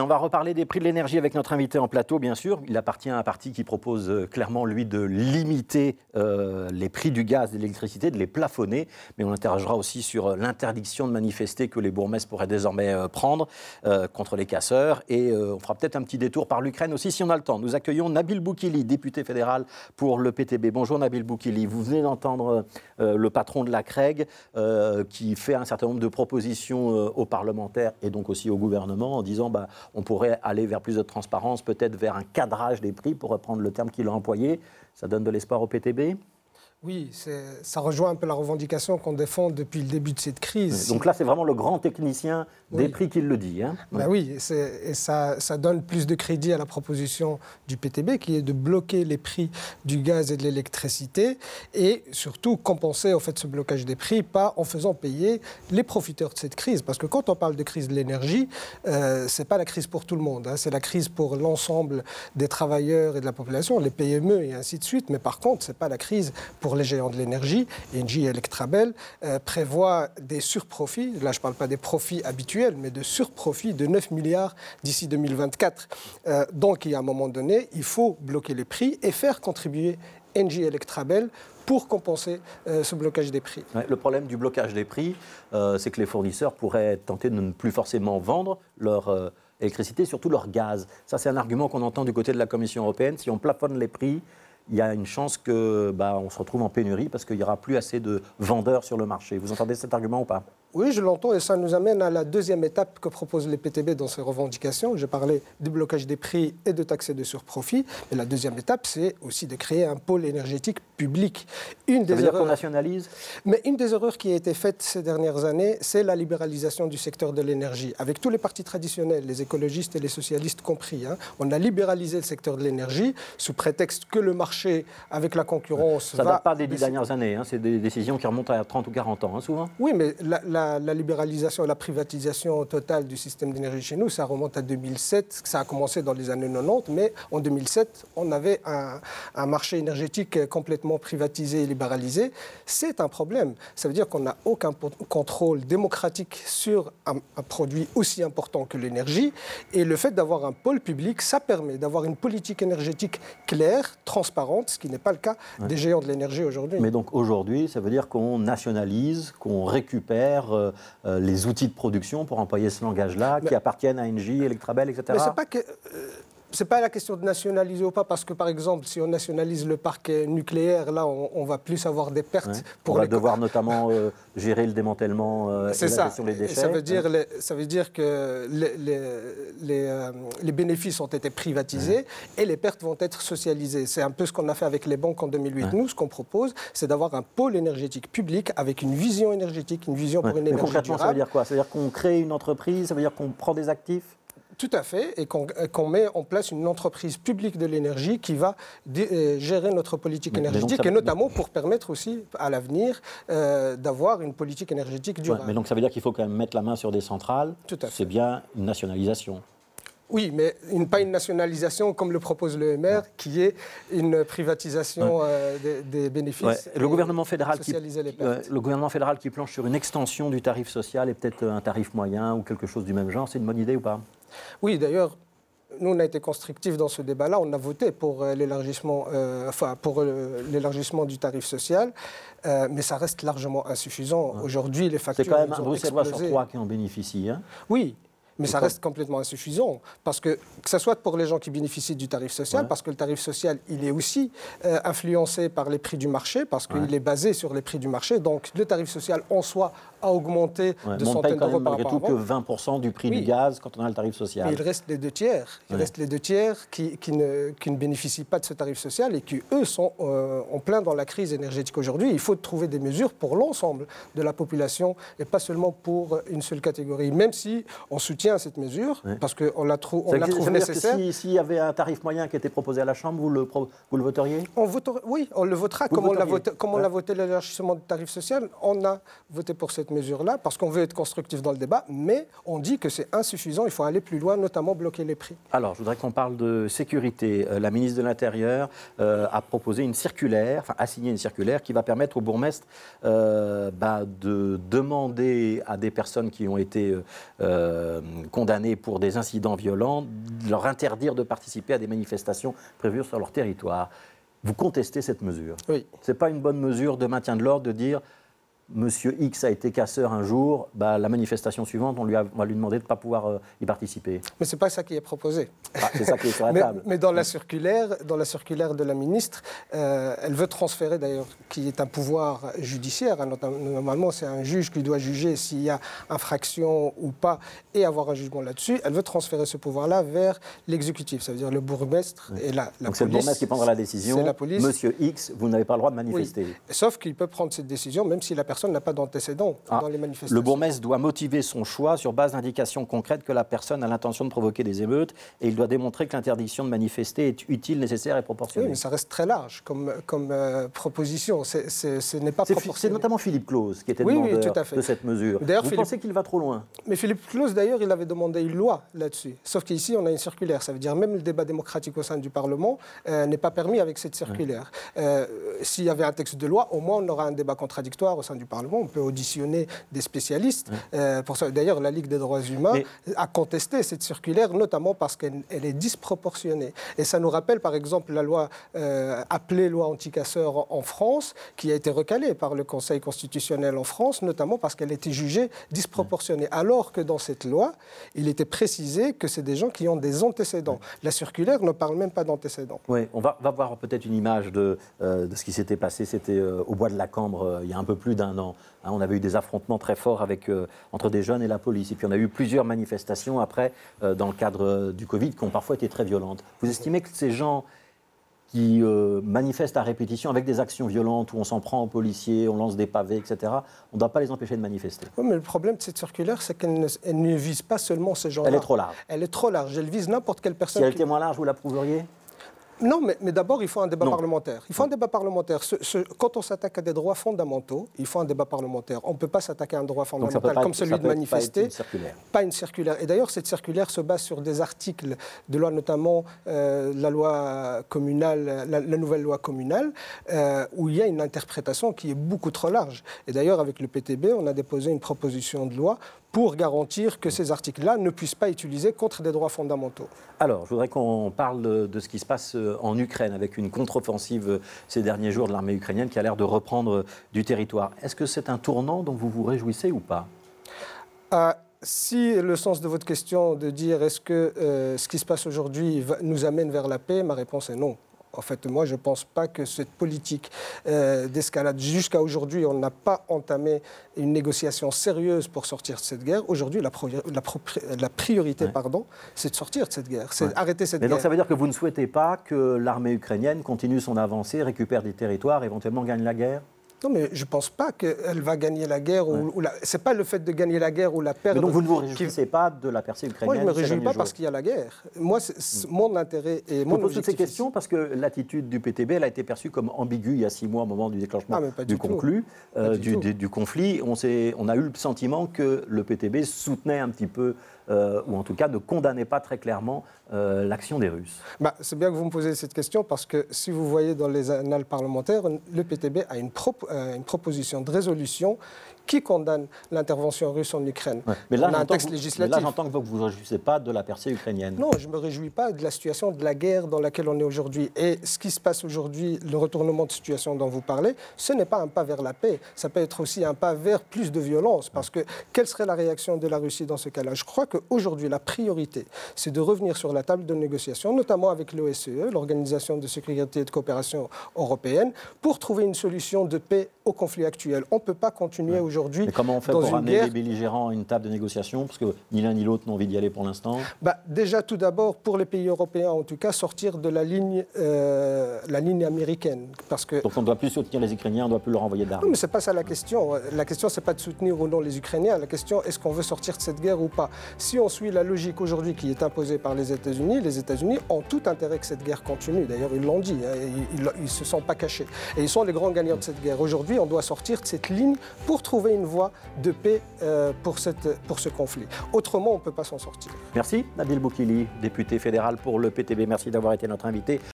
on va reparler des prix de l'énergie avec notre invité en plateau, bien sûr. Il appartient à un parti qui propose euh, clairement, lui, de limiter euh, les prix du gaz et de l'électricité, de les plafonner. Mais on interrogera aussi sur euh, l'interdiction de manifester que les bourgmestres pourraient désormais prendre contre les casseurs. Et on fera peut-être un petit détour par l'Ukraine aussi, si on a le temps. Nous accueillons Nabil Boukili, député fédéral pour le PTB. Bonjour Nabil Boukili. Vous venez d'entendre le patron de la CREG qui fait un certain nombre de propositions aux parlementaires et donc aussi au gouvernement en disant bah, on pourrait aller vers plus de transparence, peut-être vers un cadrage des prix, pour reprendre le terme qu'il a employé. Ça donne de l'espoir au PTB oui, ça rejoint un peu la revendication qu'on défend depuis le début de cette crise. Donc là, c'est vraiment le grand technicien des prix qui le dit. Hein ben oui, et ça, ça, donne plus de crédit à la proposition du PTB qui est de bloquer les prix du gaz et de l'électricité et surtout compenser en fait, ce blocage des prix pas en faisant payer les profiteurs de cette crise. Parce que quand on parle de crise de l'énergie, euh, ce n'est pas la crise pour tout le monde, hein. c'est la crise pour l'ensemble des travailleurs et de la population, les PME et ainsi de suite. Mais par contre, ce n'est pas la crise pour les géants de l'énergie, Engie et Electrabel, euh, prévoient des surprofits, là je ne parle pas des profits habituels, mais de surprofits de 9 milliards d'ici 2024. Euh, donc, il y a un moment donné, il faut bloquer les prix et faire contribuer Engie Electrabel pour compenser euh, ce blocage des prix. le problème du blocage des prix, c'est que les fournisseurs pourraient tenter de ne plus forcément vendre leur électricité, surtout leur gaz. Ça, c'est un argument qu'on entend du côté de la Commission européenne. Si on plafonne les prix, il y a une chance que bah, on se retrouve en pénurie parce qu'il n'y aura plus assez de vendeurs sur le marché. Vous entendez cet argument ou pas? Oui, je l'entends et ça nous amène à la deuxième étape que proposent les PTB dans ces revendications. J'ai parlé du blocage des prix et de taxer de surprofit. Mais la deuxième étape, c'est aussi de créer un pôle énergétique public. Une des ça veut erreurs... dire qu'on nationalise Mais une des erreurs qui a été faite ces dernières années, c'est la libéralisation du secteur de l'énergie. Avec tous les partis traditionnels, les écologistes et les socialistes compris, hein, on a libéralisé le secteur de l'énergie sous prétexte que le marché, avec la concurrence... Ça ne date pas des dix dernières années, hein. c'est des décisions qui remontent à 30 ou 40 ans, hein, souvent. Oui, mais la la, libéralisation et la privatisation totale du système d'énergie chez nous, ça remonte à 2007. Ça a commencé dans les années 90, mais en 2007, on avait un, marché énergétique complètement privatisé et libéralisé. C'est un problème. Ça veut dire qu'on n'a aucun contrôle démocratique sur un, produit aussi important que l'énergie. Et le fait d'avoir un pôle public, ça permet d'avoir une politique énergétique claire, transparente, ce qui n'est pas le cas des géants de l'énergie aujourd'hui. Mais donc aujourd'hui, ça veut dire qu'on nationalise, qu'on récupère euh, euh, les outils de production, pour employer ce langage-là, qui appartiennent à Engie, Electrabel, etc. Mais c'est pas que. C'est pas la question de nationaliser ou pas, parce que par exemple, si on nationalise le parc nucléaire, là, on, va plus avoir des pertes. Pour on va devoir notamment euh, gérer le démantèlement euh, et la gestion des déchets. Ça veut dire, ça veut dire que les, les, euh, les, bénéfices ont été privatisés et les pertes vont être socialisées. C'est un peu ce qu'on a fait avec les banques en 2008. Nous, ce qu'on propose, c'est d'avoir un pôle énergétique public avec une vision énergétique, une vision pour une énergie concrètement, ça veut dire quoi? Ça veut dire qu'on crée une entreprise Ça veut dire qu'on prend des actifs? Tout à fait, et qu'on met en place une entreprise publique de l'énergie qui va euh, gérer notre politique énergétique, et notamment pour permettre aussi à l'avenir euh, d'avoir une politique énergétique durable. mais donc ça veut dire qu'il faut quand même mettre la main sur des centrales. Tout à fait. C'est bien une nationalisation. Oui, mais une, pas une nationalisation comme le propose le MR, qui est une privatisation euh, des, bénéfices. Le, gouvernement fédéral qui, le gouvernement fédéral qui planche sur une extension du tarif social et peut-être un tarif moyen ou quelque chose du même genre, c'est une bonne idée ou pas? Oui, d'ailleurs, nous, on a été constructifs dans ce débat-là. On a voté pour euh, l'élargissement, euh, enfin, pour l'élargissement du tarif social, mais ça reste largement insuffisant. Aujourd'hui, les factures. C'est quand même un Bruxellois sur trois qui en bénéficient. Hein oui, mais ça reste complètement insuffisant. Parce que, que ce soit pour les gens qui bénéficient du tarif social, parce que le tarif social, il est aussi euh, influencé par les prix du marché, parce qu'il est basé sur les prix du marché. Donc, le tarif social en soi a augmenté de centaines d'euros par rapport malgré tout que 20% du prix du gaz quand on a le tarif social. Mais il reste les deux tiers. Il reste les deux tiers qui, qui, ne, qui, ne, bénéficient pas de ce tarif social et qui, eux, sont euh, en plein dans la crise énergétique aujourd'hui. Il faut trouver des mesures pour l'ensemble de la population et pas seulement pour une seule catégorie. Même si on soutient cette mesure, parce qu'on la, trou on la trouve nécessaire. S'il y avait un tarif moyen qui était proposé à la Chambre, vous le, vous le voteriez? On Oui, on le votera. comme on, voté, comme on l'a voté l'élargissement du tarif social, on a voté pour cette mesure-là parce qu'on veut être constructif dans le débat, mais on dit que c'est insuffisant, il faut aller plus loin, notamment bloquer les prix. Alors, je voudrais qu'on parle de sécurité. Euh, la ministre de l'Intérieur euh, a proposé une circulaire, enfin a signé une circulaire qui va permettre au bourgmestre euh, bah, de demander à des personnes qui ont été condamnés pour des incidents violents, leur interdire de participer à des manifestations prévues sur leur territoire. Vous contestez cette mesure? Oui. Ce n'est pas une bonne mesure de maintien de l'ordre de dire Monsieur X a été casseur un jour, bah, la manifestation suivante, on, lui a, va lui demander de ne pas pouvoir euh, y participer. Mais ce n'est pas ça qui est proposé. Ah, c'est ça qui est sur la mais, table. Mais dans la circulaire, dans la circulaire de la ministre, euh, elle veut transférer d'ailleurs, qui est un pouvoir judiciaire. Hein, normalement, c'est un juge qui doit juger s'il y a infraction ou pas et avoir un jugement là-dessus. Elle veut transférer ce pouvoir-là vers l'exécutif, ça veut dire le bourgmestre et la, la Donc c'est le bourgmestre qui prendra la décision. La police. Monsieur X, vous n'avez pas le droit de manifester. Oui. Sauf qu'il peut prendre cette décision même si la personne n'a pas d'antécédent ah, dans les manifestations. Le bourgmestre doit motiver son choix sur base d'indications concrètes que la personne a l'intention de provoquer des émeutes et il doit démontrer que l'interdiction de manifester est utile, nécessaire et proportionnée. Oui, mais ça reste très large comme, comme euh, proposition. ce n'est pas. C'est notamment Philippe Claus qui était oui, demandeur oui, tout à fait. de cette mesure. Vous Philippe... pensez qu'il va trop loin? Mais Philippe Claus, d'ailleurs, il avait demandé une loi là-dessus. Sauf qu'ici, on a une circulaire. Ça veut dire même le débat démocratique au sein du Parlement euh, n'est pas permis avec cette circulaire. Euh, S'il y avait un texte de loi, au moins on aura un débat contradictoire au sein du Parlement. On peut auditionner des spécialistes. Euh, D'ailleurs, la Ligue des droits humains a contesté cette circulaire, notamment parce qu'elle est disproportionnée. Et ça nous rappelle, par exemple, la loi euh, appelée loi anticasseur en France, qui a été recalée par le Conseil constitutionnel en France, notamment parce qu'elle était jugée disproportionnée. Alors que dans cette loi, il était précisé que c'est des gens qui ont des antécédents. La circulaire ne parle même pas d'antécédents. Oui, on va, va voir peut-être une image de, euh, de ce qui s'était passé. C'était euh, au bois de la Cambre il y a un peu plus d'un an. Hein, on avait eu des affrontements très forts avec, euh, entre des jeunes et la police. Et puis on a eu plusieurs manifestations après, euh, dans le cadre euh, du Covid, qui ont parfois été très violentes. Vous estimez que ces gens qui manifestent à répétition avec des actions violentes où on s'en prend aux policiers, on lance des pavés, etc., on ne doit pas les empêcher de manifester? Oui, mais le problème de cette circulaire, c'est qu'elle ne, vise pas seulement ces gens-là. Elle est trop large. Elle est trop large. Elle vise n'importe quelle personne. Si elle était moins large, vous l'approuveriez non, mais, d'abord, il faut un débat parlementaire. Il faut un débat parlementaire. quand on s'attaque à des droits fondamentaux, il faut un débat parlementaire. On ne peut pas s'attaquer à un droit fondamental comme celui de manifester. Pas une circulaire. Pas une circulaire. Et d'ailleurs, cette circulaire se base sur des articles de loi, notamment euh, la loi communale, la, nouvelle loi communale, euh, où il y a une interprétation qui est beaucoup trop large. Et d'ailleurs, avec le PTB, on a déposé une proposition de loi pour garantir que ces articles-là ne puissent pas être utilisés contre des droits fondamentaux. Alors, je voudrais qu'on parle de ce qui se passe en Ukraine avec une contre-offensive euh, ces derniers jours de l'armée ukrainienne qui a l'air de reprendre euh, du territoire. Est-ce que c'est un tournant dont vous vous réjouissez ou pas? Si le sens de votre question de dire est-ce que ce qui se passe aujourd'hui nous amène vers la paix, ma réponse est non. En fait, moi, je ne pense pas que cette politique euh, d'escalade, jusqu'à aujourd'hui, on n'a pas entamé une négociation sérieuse pour sortir de cette guerre. Aujourd'hui, la, la, priorité, pardon, c'est de sortir de cette guerre, c'est d'arrêter cette Mais guerre. Donc ça veut dire que vous ne souhaitez pas que l'armée ukrainienne continue son avancée, récupère des territoires, éventuellement gagne la guerre? Non, mais je ne pense pas qu'elle va gagner la guerre. Ou, Ce n'est pas le fait de gagner la guerre ou la perdre. Mais donc vous ne vous réjouissez pas de la percée ukrainienne Moi, je ne me réjouis pas parce qu'il y a la guerre. Moi, c'est mm. mon intérêt et mon Je pose toutes ces questions parce que l'attitude du PTB elle a été perçue comme ambiguë il y a six mois au moment du déclenchement ah, du, conclu, euh, du, du, conflit. On, on a eu le sentiment que le PTB soutenait un petit peu euh, ou en tout cas ne condamnait pas très clairement euh, l'action des Russes. Bah, C'est bien que vous me posez cette question parce que si vous voyez dans les annales parlementaires, le PTB a euh, une proposition de résolution qui condamne l'intervention russe en Ukraine. Mais là, un texte législatif. là, j'entends que vous ne vous réjouissez pas de la percée ukrainienne. Non, je ne me réjouis pas de la situation de la guerre dans laquelle on est aujourd'hui. Et ce qui se passe aujourd'hui, le retournement de situation dont vous parlez, ce n'est pas un pas vers la paix. Ça peut être aussi un pas vers plus de violence. Parce que quelle serait la réaction de la Russie dans ce cas-là? Je crois qu'aujourd'hui, la priorité, c'est de revenir sur la table de négociation, notamment avec l'OSCE, l'Organisation de sécurité et de coopération européenne, pour trouver une solution de paix au conflit actuel. On ne peut pas continuer aujourd'hui. Comment on fait pour amener les belligérants à une table de négociation Parce que ni l'un ni l'autre n'ont envie d'y aller pour l'instant? Bah, déjà, tout d'abord, pour les pays européens, en tout cas, sortir de la ligne, euh, la ligne américaine. Parce que... Donc on ne doit plus soutenir les Ukrainiens, on ne doit plus leur envoyer d'armes. Non, mais ce n'est pas ça la question. La question, ce n'est pas de soutenir ou non les Ukrainiens. La question, est-ce qu'on veut sortir de cette guerre ou pas? Si on suit la logique aujourd'hui qui est imposée par les États-Unis, les États-Unis ont tout intérêt que cette guerre continue. D'ailleurs, ils l'ont dit. Hein, ils ne se sont pas cachés. Et ils sont les grands gagnants de cette guerre. Aujourd'hui, on doit sortir de cette ligne pour trouver une voie de paix euh, pour, ce conflit. Autrement, on ne peut pas s'en sortir. Merci, Nabil Boukili, député fédéral pour le PTB. Merci d'avoir été notre invité.